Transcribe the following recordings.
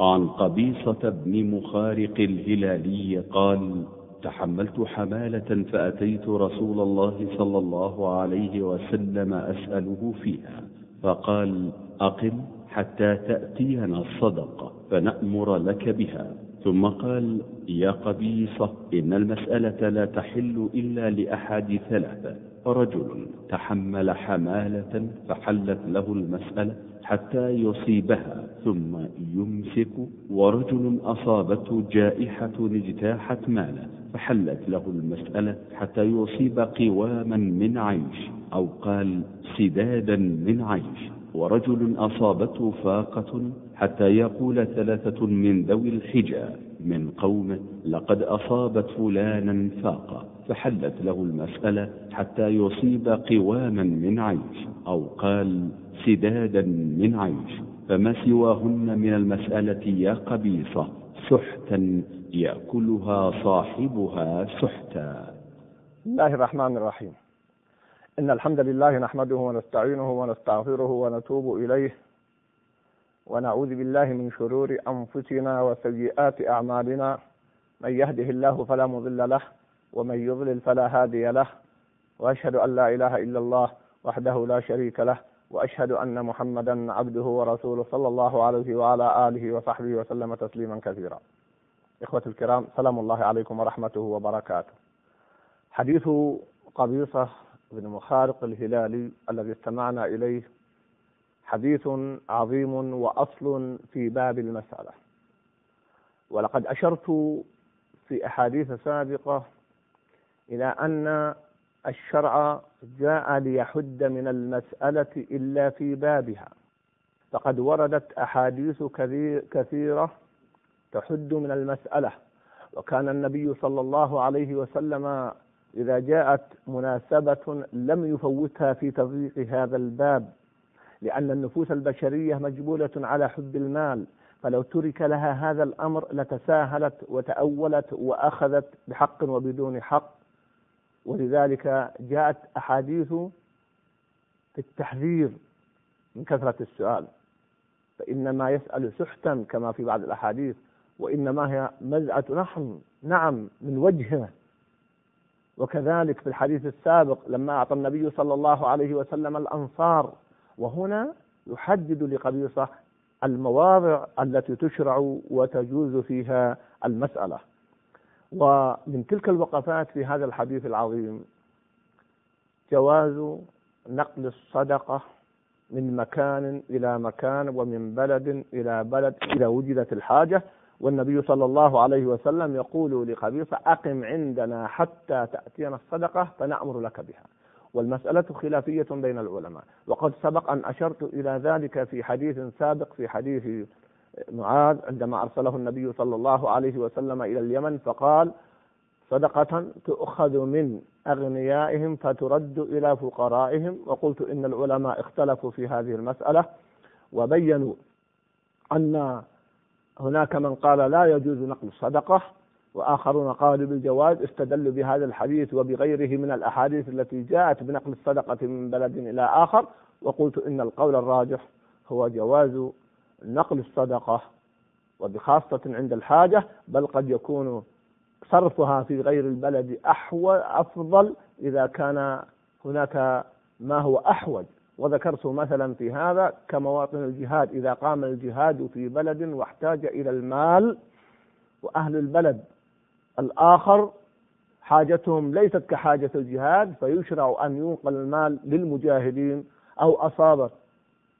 عن قبيصة بن مخارق الهلالي قال تحملت حمالة فأتيت رسول الله صلى الله عليه وسلم أسأله فيها فقال أقم حتى تأتينا الصدقة فنأمر لك بها. ثم قال يا قبيصة إن المسألة لا تحل إلا لأحد ثلاثة. رجل تحمل حمالة فحلت له المسألة حتى يصيبها ثم يمسك ورجل أصابته جائحة اجتاحت ماله فحلت له المسألة حتى يصيب قواما من عيش أو قال سدادا من عيش. ورجل أصابته فاقة حتى يقول ثلاثة من ذوي الحجى من قومه لقد أصابت فلانا فاقة فحلت له المسألة حتى يصيب قواما من عيش أو قال سدادا من عيش فما سواهن من المسألة يا قبيصة؟ سحتا يأكلها صاحبها سحتا. بسم الله الرحمن الرحيم. إن الحمد لله نحمده ونستعينه ونستغفره ونتوب إليه. ونعوذ بالله من شرور أنفسنا وسيئات أعمالنا. من يهده الله فلا مضل له ومن يضلل فلا هادي له. وأشهد أن لا إله إلا الله وحده لا شريك له. وأشهد أن محمدا عبده ورسوله صلى الله عليه وعلى آله وصحبه وسلم تسليما كثيرا. إخوة الكرام سلام الله عليكم ورحمته وبركاته. حديث قبيصة بن مخارق الهلالي الذي استمعنا إليه حديث عظيم وأصل في باب المسألة. ولقد أشرت في أحاديث سابقة إلى أن الشرع جاء ليحد من المسألة إلا في بابها. فقد وردت أحاديث كثيرة تحد من المسألة. وكان النبي صلى الله عليه وسلم إذا جاءت مناسبة لم يفوتها في تضييق هذا الباب لأن النفوس البشرية مجبولة على حب المال. فلو ترك لها هذا الأمر لتساهلت وتأولت وأخذت بحق وبدون حق. ولذلك جاءت أحاديث في التحذير من كثرة السؤال. فإنما يسأل سحتا كما في بعض الأحاديث وإنما هي مزعة نحن. نعم من وجهه. وكذلك في الحديث السابق لما أعطى النبي صلى الله عليه وسلم الأنصار وهنا يحدد لقبيصة المواضع التي تشرع وتجوز فيها المسألة. ومن تلك الوقفات في هذا الحديث العظيم جواز نقل الصدقة من مكان إلى مكان ومن بلد إلى بلد إذا وجدت الحاجة. والنبي صلى الله عليه وسلم يقول لقبيصة أقم عندنا حتى تأتينا الصدقة فنأمر لك بها. والمسألة خلافية بين العلماء. وقد سبق أن أشرت إلى ذلك في حديث سابق في حديث معاذ عندما أرسله النبي صلى الله عليه وسلم إلى اليمن فقال صدقة تؤخذ من أغنيائهم فترد إلى فقرائهم. وقلت إن العلماء اختلفوا في هذه المسألة وبينوا أن هناك من قال لا يجوز نقل الصدقة وآخرون قالوا بالجواز استدلوا بهذا الحديث وبغيره من الأحاديث التي جاءت بنقل الصدقة من بلد إلى آخر. وقلت إن القول الراجح هو جواز نقل الصدقة وبخاصة عند الحاجة بل قد يكون صرفها في غير البلد أحوى أفضل إذا كان هناك ما هو أحوج. وذكرت مثلا في هذا كمواطن الجهاد إذا قام الجهاد في بلد واحتاج إلى المال وأهل البلد الآخر حاجتهم ليست كحاجة الجهاد فيشرع أن ينقل المال للمجاهدين أو أصابت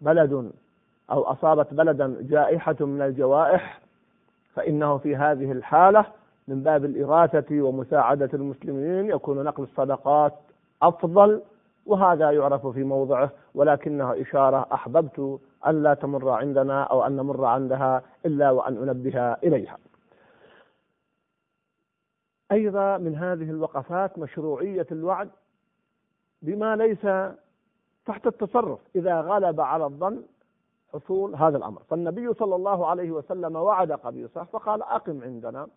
بلد أو أصابت بلدا جائحة من الجوائح فإنه في هذه الحالة من باب الإغاثة ومساعدة المسلمين يكون نقل الصدقات أفضل وهذا يعرف في موضعه ولكنها إشارة أحببت أن لا تمر عندنا أو أن نمر عندها إلا وأن أنبه إليها. أيضا من هذه الوقفات مشروعية الوعد بما ليس تحت التصرف. إذا غلب على الظن حصول هذا الأمر. فالنبي صلى الله عليه وسلم وعد قبيصة فقال أقم عندنا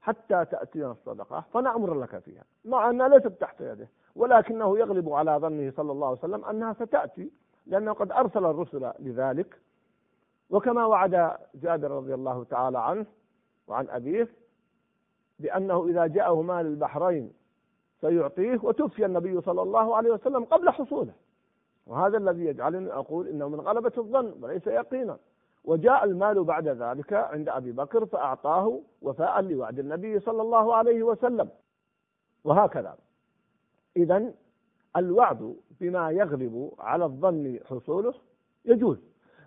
حتى تأتينا الصدقة فنأمر لك فيها مع أنها ليست تحت يده ولكنه يغلب على ظنه صلى الله عليه وسلم أنها ستأتي لأنه قد أرسل الرسل لذلك. وكما وعد جابر رضي الله تعالى عنه وعن أبيه بأنه إذا جاءه مال البحرين سيعطيه وتوفي النبي صلى الله عليه وسلم قبل حصوله. وهذا الذي يجعلني أقول إنه من غلبة الظن وليس يقينا. وجاء المال بعد ذلك عند أبي بكر فأعطاه وفاء لوعد النبي صلى الله عليه وسلم. وهكذا. إذا الوعد بما يغلب على الظن حصوله يجوز.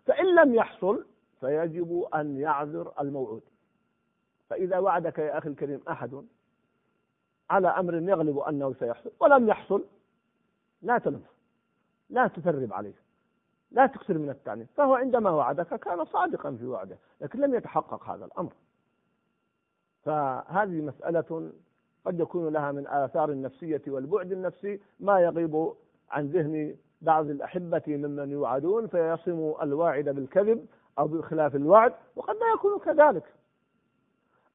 فإن لم يحصل فيجب أن يعذر الموعود. فإذا وعدك يا أخي الكريم أحد على أمر يغلب أنه سيحصل ولم يحصل لا تلمه لا تثرب عليه. لا تكثر من التعنيف. فهو عندما وعدك كان صادقا في وعده لكن لم يتحقق هذا الأمر. فهذه مسألة قد يكون لها من آثار النفسية والبعد النفسي ما يغيب عن ذهن بعض الأحبة ممن يوعدون فيصم الواعد بالكذب أو بخلاف الوعد وقد لا يكون كذلك.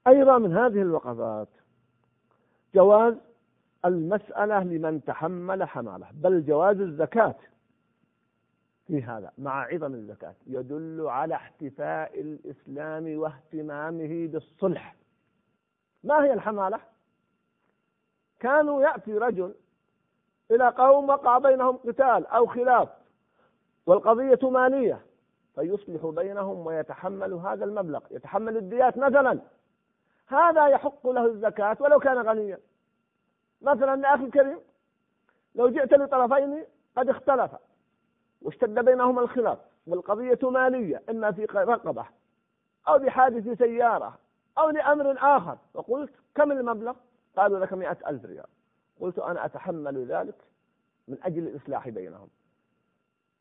أيضا من هذه الوقفات جواز المسألة لمن تحمل حمالة بل جواز الزكاة في هذا مع عظم الزكاة يدل على احتفاء الإسلام واهتمامه بالصلح. ما هي الحمالة؟ كانوا يأتي رجل إلى قوم وقع بينهم قتال أو خلاف والقضية مالية فيصلح بينهم ويتحمل هذا المبلغ يتحمل الديات مثلا. هذا يحق له الزكاة ولو كان غنيا. مثلا يا أخي الكريم لو جئت لطرفين قد اختلفا واشتد بينهما الخلاف. والقضية مالية إما في رقبة أو بحادث سيارة أو لأمر آخر. وقلت كم المبلغ؟ قالوا لك مئة ألف ريال. قلت أنا أتحمل ذلك من أجل الإصلاح بينهم.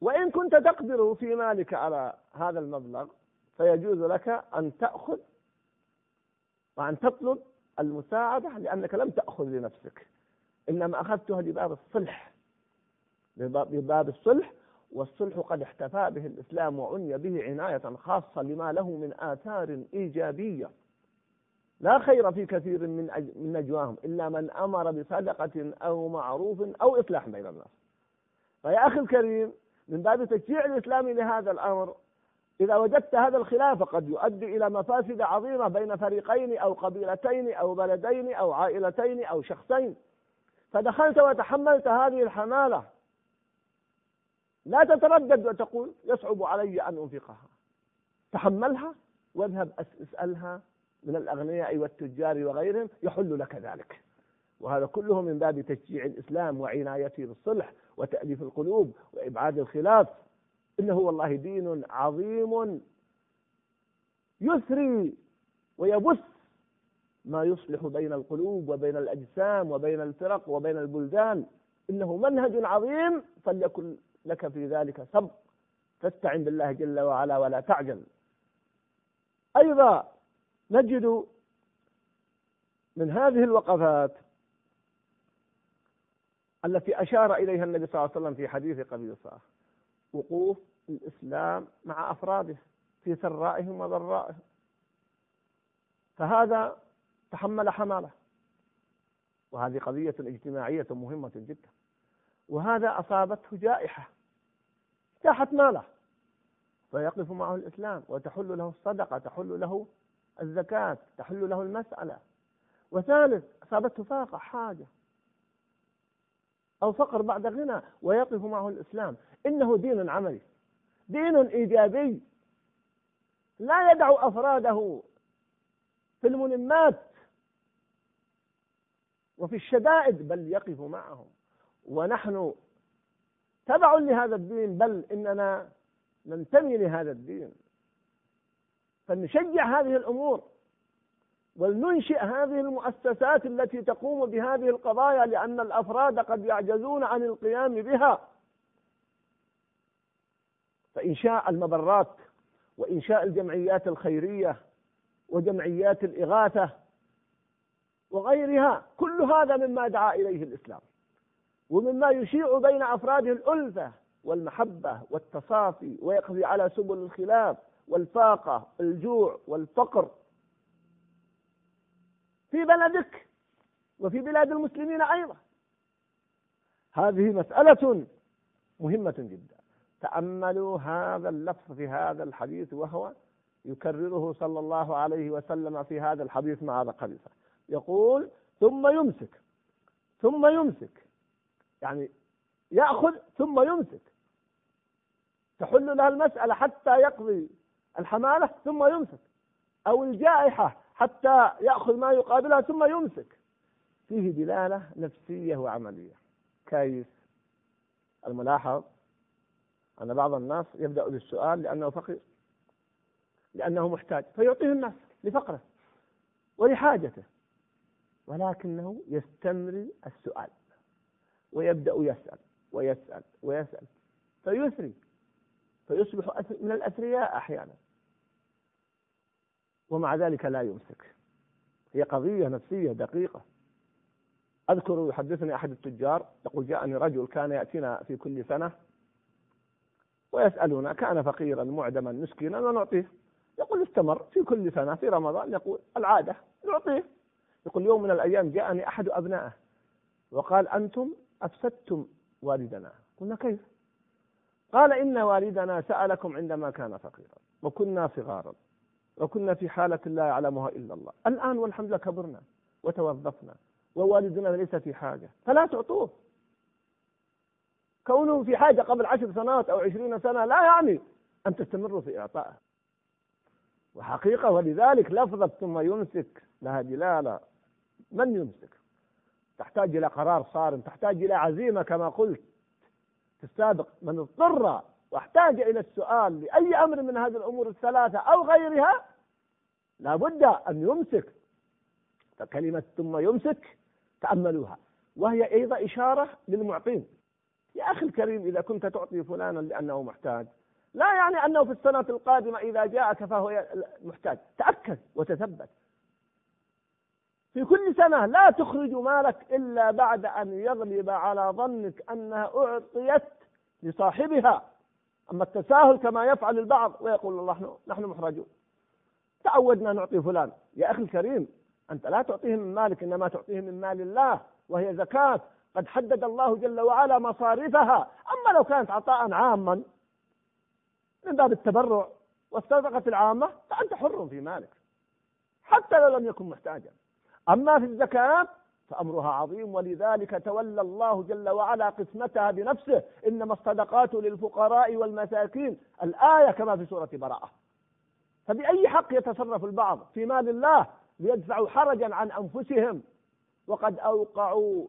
وإن كنت تقدر في مالك على هذا المبلغ فيجوز لك أن تأخذ وأن تطلب المساعدة لأنك لم تأخذ لنفسك. إنما أخذتها لباب الصلح لباب الصلح والصلح قد احتفى به الإسلام وعني به عناية خاصة لما له من آثار إيجابية. لا خير في كثير من من نجواهم إلا من أمر بصدقة أو معروف أو إصلاح بين الناس. فيا أخي الكريم من باب تشجيع الإسلام لهذا الأمر إذا وجدت هذا الخلاف قد يؤدي إلى مفاسد عظيمة بين فريقين أو قبيلتين أو بلدين أو عائلتين أو شخصين. فدخلت وتحملت هذه الحمالة. لا تتردد وتقول يصعب علي أن أنفقها. تحملها واذهب اسألها من الأغنياء والتجار وغيرهم يحل لك ذلك. وهذا كله من باب تشجيع الإسلام وعنايته بالصلح وتأليف القلوب وإبعاد الخلاف. إنه والله دين عظيم. يثري ويبث ما يصلح بين القلوب وبين الأجسام وبين الفرق وبين البلدان. إنه منهج عظيم فليكن لك في ذلك سبق فاستعن بالله جل وعلا ولا تعجل. أيضا نجد من هذه الوقفات التي أشار إليها النبي صلى الله عليه وسلم في حديث قبيصة. وقوف الإسلام مع أفراده في سرائهم وضرائهم فهذا تحمل حماله. وهذه قضية اجتماعية مهمة جدا. وهذا أصابته جائحة. اجتاحت ماله. فيقف معه الإسلام وتحل له الصدقة تحل له الزكاة تحل له المسألة. وثالث أصابته فاقة حاجة. أو فقر بعد غنى ويقف معه الإسلام. إنه دين عملي. دين إيجابي. لا يدع أفراده في الملمات وفي الشدائد بل يقف معهم. ونحن تبع لهذا الدين بل إننا ننتمي لهذا الدين. فنشجع هذه الأمور ولننشئ هذه المؤسسات التي تقوم بهذه القضايا لأن الأفراد قد يعجزون عن القيام بها. فإنشاء المبرات وإنشاء الجمعيات الخيرية وجمعيات الإغاثة وغيرها كل هذا مما دعا إليه الإسلام. ومما يشيع بين أفراده الألفة والمحبة والتصافي ويقضي على سبل الخلاف والفاقة الجوع والفقر. في بلدك وفي بلاد المسلمين أيضا. هذه مسألة مهمة جدا. تأملوا هذا اللفظ في هذا الحديث وهو يكرره صلى الله عليه وسلم في هذا الحديث مع هذا الخليفة. يقول ثم يمسك. ثم يمسك. يعني يأخذ ثم يمسك. تحل لها المسألة حتى يقضي الحمالة ثم يمسك. أو الجائحة حتى يأخذ ما يقابلها ثم يمسك. فيه دلالة نفسية وعملية. كيف الملاحظ أن بعض الناس يبدأ بالسؤال لأنه فقير. لأنه محتاج. فيعطيه الناس لفقره ولحاجته. ولكنه يستمر السؤال ويبدأ يسأل ويسأل ويسأل فيثري فيصبح من الأثرياء أحيانا. ومع ذلك لا يمسك. هي قضية نفسية دقيقة. أذكر يحدثني أحد التجار يقول جاءني رجل كان يأتينا في كل سنة ويسألنا كان فقيرا معدما مسكينا ونعطيه. يقول استمر في كل سنة في رمضان يقول العادة نعطيه. يقول يوم من الأيام جاءني أحد أبنائه وقال أنتم أفسدتم والدنا. قلنا كيف؟ قال إن والدنا سألكم عندما كان فقيرا وكنا صغارا وكنا في حالة لا يعلمها إلا الله. الآن والحمد لله كبرنا وتوظفنا ووالدنا ليس في حاجة. فلا تعطوه. كونهم في حاجة قبل عشر سنوات أو عشرين سنة لا يعني أن تستمروا في إعطائه. وحقيقة ولذلك لفظة ثم يمسك لها دلالة. من يمسك؟ تحتاج إلى قرار صارم تحتاج إلى عزيمة كما قلت في السابق من اضطر واحتاج إلى السؤال لأي أمر من هذه الأمور الثلاثة أو غيرها لابد أن يمسك. فكلمة ثم يمسك تأملوها. وهي أيضا إشارة للمعطين. يا أخي الكريم إذا كنت تعطي فلانا لأنه محتاج لا يعني أنه في السنة القادمة إذا جاءك فهو محتاج. تأكد وتثبت. في كل سنة لا تخرج مالك إلا بعد أن يغلب على ظنك أنها أعطيت لصاحبها. أما التساهل كما يفعل البعض ويقول الله نحن محرجون. تعودنا نعطي فلان. يا أخي الكريم أنت لا تعطيه من مالك إنما تعطيه من مال الله وهي زكاة. قد حدد الله جل وعلا مصارفها أما لو كانت عطاء عاما من باب التبرع والصدقة العامة فأنت حر في مالك حتى لو لم يكن محتاجا. أما في الزكاة فأمرها عظيم ولذلك تولى الله جل وعلا قسمتها بنفسه. إنما الصدقات للفقراء والمساكين. الآية كما في سورة براءة. فبأي حق يتصرف البعض في مال الله ليدفعوا حرجا عن أنفسهم؟ وقد أوقعوا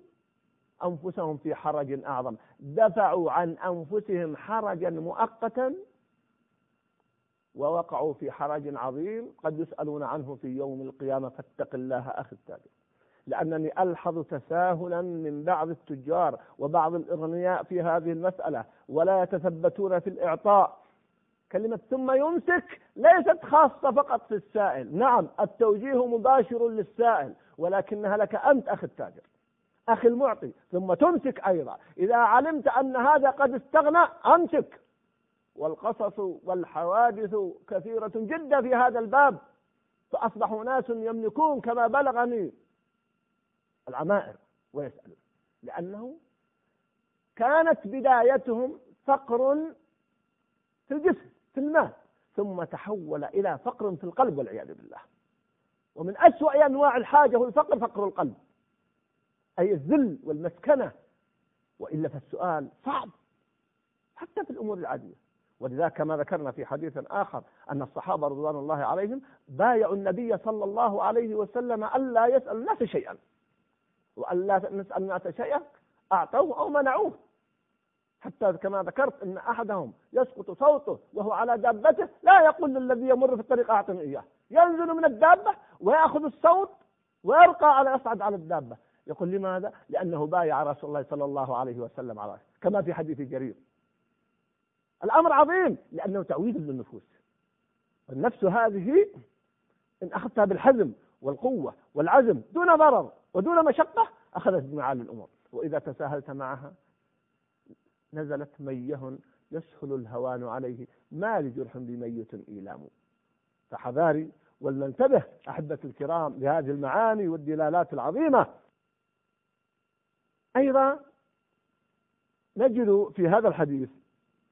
أنفسهم في حرج أعظم. دفعوا عن أنفسهم حرجا مؤقتا؟ ووقعوا في حرج عظيم قد يسألون عنه في يوم القيامة فاتق الله أخي التابع لأنني ألحظ تساهلا من بعض التجار وبعض الإغنياء في هذه المسألة ولا يتثبتون في الإعطاء. كلمة ثم يمسك ليست خاصة فقط في السائل. نعم التوجيه مباشر للسائل ولكنها لك أنت أخي التاجر. أخي المعطي ثم تمسك أيضا. إذا علمت أن هذا قد استغنى أمسك. والقصص والحوادث كثيرة جدا في هذا الباب فأصبح ناس يملكون كما بلغني العمائر ويسألون لأنه كانت بدايتهم فقر في الجسم في المال ثم تحول إلى فقر في القلب والعياذ بالله. ومن أسوأ أنواع الحاجة هو الفقر فقر القلب أي الذل والمسكنة وإلا فالسؤال صعب حتى في الأمور العادية. ولذلك كما ذكرنا في حديث آخر أن الصحابة رضوان الله عليهم بايعوا النبي صلى الله عليه وسلم ألا يسأل الناس شيئا. وألا نسأل الناس شيئا أعطوه أو منعوه. حتى كما ذكرت أن أحدهم يسقط صوته وهو على دابته لا يقول للذي يمر في الطريق أعطني إياه. ينزل من الدابة ويأخذ الصوت ويرقى على يصعد على الدابة. يقول لماذا؟ لأنه بايع رسول الله صلى الله عليه وسلم على كما في حديث جرير. الأمر عظيم لأنه تعويض للنفوس. النفس هذه إن أخذتها بالحزم والقوة والعزم دون ضرر ودون مشقة أخذت بمعالي الأمور. وإذا تساهلت معها نزلت مية يسهل الهوان عليه. ما لجرح بميت إيلام. فحذاري ولننتبه أحبة الكرام لهذه المعاني والدلالات العظيمة. أيضا نجد في هذا الحديث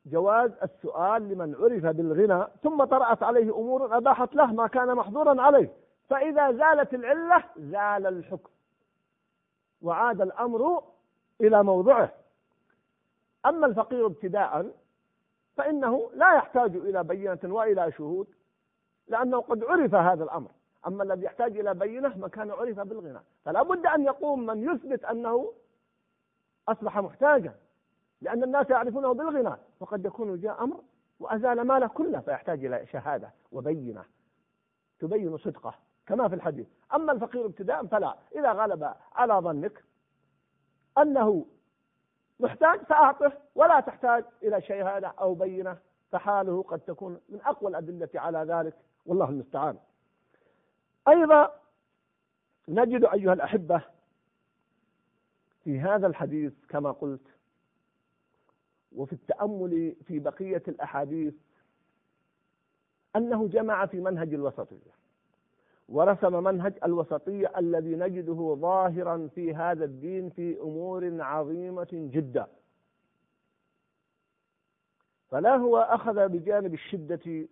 جواز السؤال لمن عرف بالغنى ثم طرأت عليه أمور أباحت له ما كان محظورا عليه. فإذا زالت العلة زال الحكم. وعاد الأمر إلى موضعه. أما الفقير ابتداء فإنه لا يحتاج إلى بينة وإلى شهود لأنه قد عرف هذا الأمر. أما الذي يحتاج إلى بينة مكان عرف بالغنى. فلا بد أن يقوم من يثبت أنه أصبح محتاجا. لأن الناس يعرفونه بالغنى. وقد يكون جاء أمر وأزال ماله كله فيحتاج إلى شهادة وبينة تبين صدقه كما في الحديث. أما الفقير ابتداء فلا. إذا غلب على ظنك أنه محتاج فأعطه ولا تحتاج إلى شهادة أو بينة فحاله قد تكون من أقوى الأدلة على ذلك. والله المستعان. أيضا نجد أيها الأحبة في هذا الحديث كما قلت وفي التأمل في بقية الأحاديث أنه جمع في منهج الوسطية ورسم منهج الوسطية الذي نجده ظاهرا في هذا الدين في أمور عظيمة جدا. فلا هو أخذ بجانب الشدة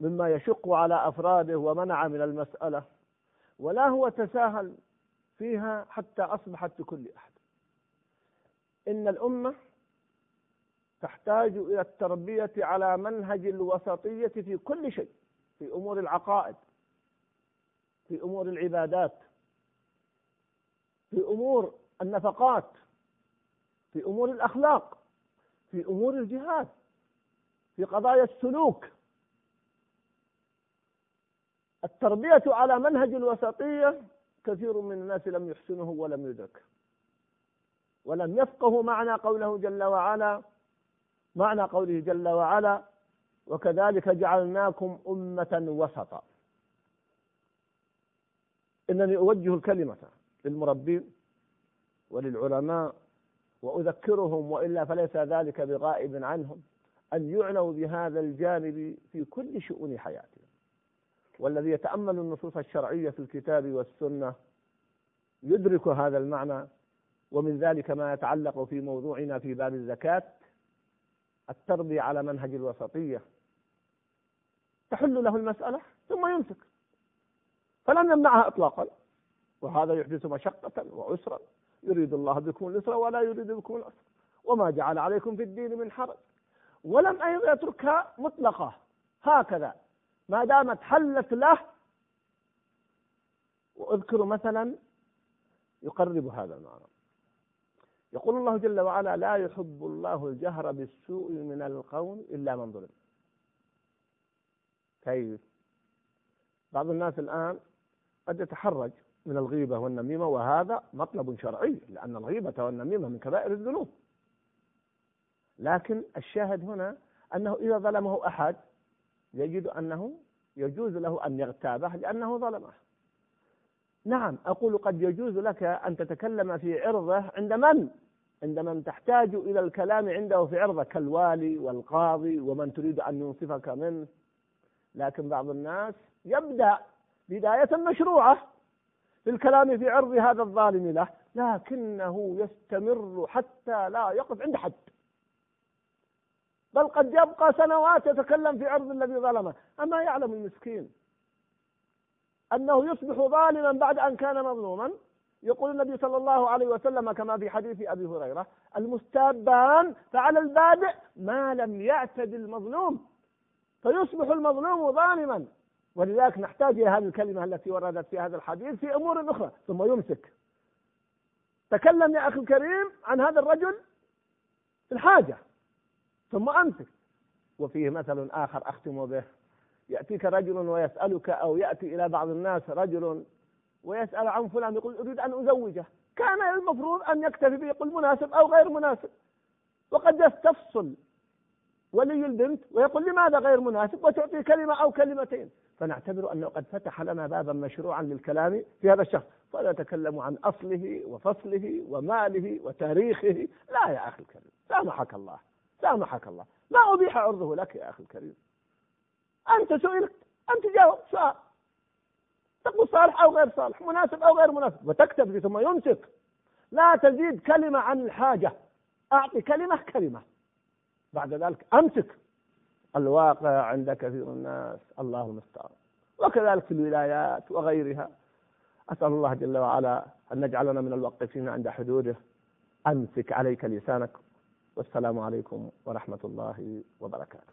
مما يشق على أفراده ومنع من المسألة ولا هو تساهل فيها حتى أصبحت لكل أحد. إن الأمة تحتاج إلى التربية على منهج الوسطية في كل شيء في أمور العقائد في أمور العبادات في أمور النفقات في أمور الأخلاق في أمور الجهاد في قضايا السلوك. التربية على منهج الوسطية كثير من الناس لم يحسنه ولم يدرك ولم يفقهوا معنى قوله جل وعلا معنى قوله جل وعلا وكذلك جعلناكم أمة وسطا. إنني أوجه الكلمة للمربين وللعلماء وأذكرهم وإلا فليس ذلك بغائب عنهم أن يعنوا بهذا الجانب في كل شؤون حياتهم. والذي يتأمل النصوص الشرعية في الكتاب والسنة يدرك هذا المعنى ومن ذلك ما يتعلق في موضوعنا في باب الزكاة التربية على منهج الوسطية. تحل له المسألة ثم يمسك. فلم يمنعها إطلاقا. وهذا يحدث مشقة وعسرا. يريد الله بكم اليسر ولا يريد بكم العسر. وما جعل عليكم في الدين من حرج. ولم أيضا يتركها مطلقة. هكذا. ما دامت حلت له. وأذكر مثلا يقرب هذا المعنى. يقول الله جل وعلا لا يحب الله الجهر بالسوء من القول إلا من ظلم. كيف؟ بعض الناس الآن قد يتحرج من الغيبة والنميمة وهذا مطلب شرعي لأن الغيبة والنميمة من كبائر الذنوب. لكن الشاهد هنا أنه إذا ظلمه أحد يجد أنه يجوز له أن يغتابه لأنه ظلمه. نعم أقول قد يجوز لك أن تتكلم في عرضة عند من؟ عند من تحتاج إلى الكلام عنده في عرضة كالوالي والقاضي ومن تريد أن ينصفك منه. لكن بعض الناس يبدأ بداية مشروعة في الكلام في عرض هذا الظالم له لكنه يستمر حتى لا يقف عند حد. بل قد يبقى سنوات يتكلم في عرض الذي ظلمه. أما يعلم المسكين؟ أنه يصبح ظالما بعد أن كان مظلوما. يقول النبي صلى الله عليه وسلم كما في حديث أبي هريرة المستابان فعلى البادئ ما لم يعتد المظلوم. فيصبح المظلوم ظالما. ولذلك نحتاج إلى هذه الكلمة التي وردت في هذا الحديث في أمور أخرى ثم يمسك. تكلم يا أخي الكريم عن هذا الرجل في الحاجة ثم أمسك. وفيه مثل آخر أختم به. يأتيك رجل ويسألك أو يأتي إلى بعض الناس رجل ويسأل عن فلان يقول أريد أن أزوجه. كان المفروض أن يكتفي به يقول مناسب أو غير مناسب. وقد يستفصل ولي البنت ويقول لماذا غير مناسب؟ وتعطي كلمة أو كلمتين. فنعتبر أنه قد فتح لنا بابا مشروعا للكلام في هذا الشخص. فلا يتكلم عن أصله وفصله وماله وتاريخه. لا يا أخي الكريم سامحك الله سامحك الله. ما أبيح عرضه لك يا أخي الكريم. أنت سئلت أنت جاوب سؤال تقول صالح أو غير صالح مناسب أو غير مناسب وتكتب ثم يمسك. لا تزيد كلمة عن الحاجة أعطي كلمة كلمة. بعد ذلك أمسك. الواقع عند كثير الناس الله المستعان. وكذلك في الولايات وغيرها. أسأل الله جل وعلا أن نجعلنا من الواقفين عند حدوده. أمسك عليك لسانك. والسلام عليكم ورحمة الله وبركاته.